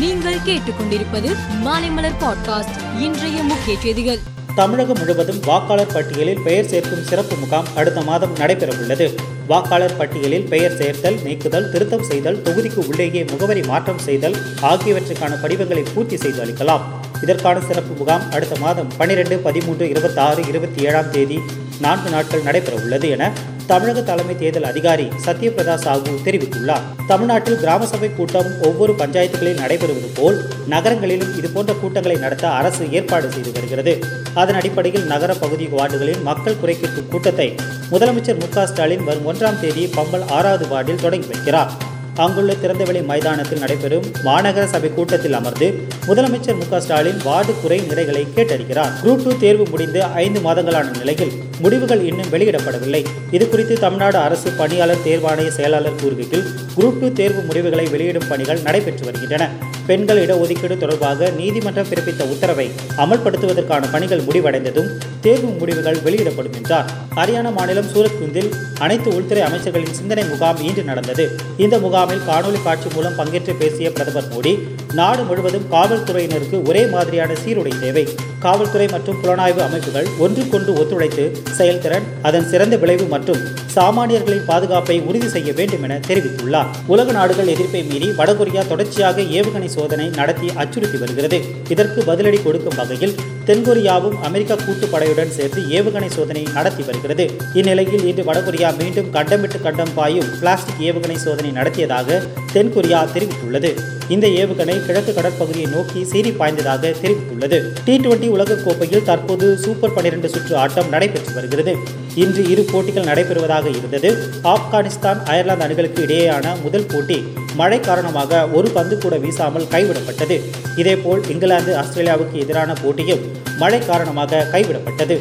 நீங்கள் கேட்டுக்கொண்டிருப்பது மாலைமலர் பாட்காஸ்ட் இன்றைய முக்கிய செய்திகள். தமிழகம் முழுவதும் வாக்காளர் பட்டியலில் பெயர் சேர்க்கும் சிறப்பு முகாம் அடுத்த மாதம் நடைபெறவுள்ளது. வாக்காளர் பட்டியலில் பெயர் சேர்த்தல் நீக்குதல் திருத்தம் செய்தல் தொகுதிக்கு உள்ளேயே முகவரி மாற்றம் செய்தல் ஆகியவற்றுக்கான படிவங்களை பூர்த்தி செய்து அளிக்கலாம். இதற்கான சிறப்பு முகாம் அடுத்த மாதம் பனிரெண்டு பதிமூன்று இருபத்தாறு இருபத்தி ஏழாம் தேதி நான்கு நாட்கள் நடைபெற உள்ளது என தமிழக தலைமை தேர்தல் அதிகாரி சத்யபிரதா சாஹூ தெரிவித்துள்ளார். தமிழ்நாட்டில் கிராம சபை கூட்டம் ஒவ்வொரு பஞ்சாயத்துகளில் நடைபெறுவது போல் நகரங்களிலும் இதுபோன்ற கூட்டங்களை நடத்த அரசு ஏற்பாடு செய்து வருகிறது. அதன் அடிப்படையில் நகர பகுதி வார்டுகளில் மக்கள் குறை கூட்டத்தை முதலமைச்சர் மு க ஸ்டாலின் வரும் ஒன்றாம் தேதி பம்பல் ஆறாவது வார்டில் தொடங்கி வைக்கிறார். அங்குள்ள திறந்தவெளி மைதானத்தில் நடைபெறும் மாநகர சபை கூட்டத்தில் அமர்ந்து முதலமைச்சர் மு ஸ்டாலின் வார்டு குறை நிறைகளை கேட்டறிகிறார். குரூப் டூ தேர்வு முடிந்து ஐந்து மாதங்களான நிலையில் முடிவுகள் இன்னும் வெளியிடப்படவில்லை. இது குறித்து தமிழ்நாடு அரசு பணியாளர் தேர்வாணைய செயலாளர் கூறுகையில் குரூப் டூ தேர்வு முடிவுகளை வெளியிடும் பணிகள் நடைபெற்று வருகின்றன. பெண்கள் இடஒதுக்கீடு தொடர்பாக நீதிமன்றம் பிறப்பித்த உத்தரவை அமல்படுத்துவதற்கான பணிகள் முடிவடைந்ததும் தேர்வு முடிவுகள் வெளியிடப்படும் என்றார். ஹரியானா மாநிலம் சூரத்குந்தில் அனைத்து உள்துறை அமைச்சர்களின் சிந்தனை முகாம் இன்று நடந்தது. இந்த முகாமில் காணொலி காட்சி மூலம் பங்கேற்று பேசிய பிரதமர் மோடி நாடு முழுவதும் காவல்துறையினருக்கு ஒரே மாதிரியான சீருடை தேவை. காவல்துறை மற்றும் புலனாய்வு அமைப்புகள் ஒன்றுக்கொன்று ஒத்துழைத்து செயல்திறன் அதன் சிறந்த விளைவு மற்றும் சாமானியர்களின் பாதுகாப்பை உறுதி செய்ய வேண்டும் என தெரிவித்துள்ளார். உலக நாடுகள் எதிர்ப்பை மீறி வடகொரியா தொடர்ச்சியாக ஏவுகணை சோதனை நடத்தி அச்சுறுத்தி வருகிறது. இதற்கு பதிலடி கொடுக்கும் வகையில் தென்கொரியாவும் அமெரிக்கா கூட்டுப்படையுடன் சேர்த்து ஏவுகணை சோதனை நடத்தி வருகிறது. இந்நிலையில் இன்று வடகொரியா மீண்டும் கண்டமிட்டு கண்டம் பாயும் பிளாஸ்டிக் ஏவுகணை சோதனை நடத்தியதாக தென்கொரியா தெரிவித்துள்ளது. இந்த ஏவுகணை கிழக்கு கடற்பகுதியை நோக்கி சீறி பாய்ந்ததாக தெரிவித்துள்ளது. டி டுவெண்டி உலகக்கோப்பையில் தற்போது சூப்பர் பன்னிரண்டு சுற்று ஆட்டம் நடைபெற்று வருகிறது. இன்று இரு போட்டிகள் நடைபெறுவதாக இருந்தது. ஆப்கானிஸ்தான் அயர்லாந்து அணிகளுக்கு இடையேயான முதல் போட்டி மழை காரணமாக ஒரு பந்து கூட வீசாமல் கைவிடப்பட்டது. இதேபோல் இங்கிலாந்து ஆஸ்திரேலியாவுக்கு எதிரான போட்டியும் மழை காரணமாக கைவிடப்பட்டது.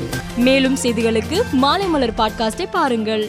மேலும் செய்திகளுக்கு மாலைமலர் பாட்காஸ்டை பாருங்கள்.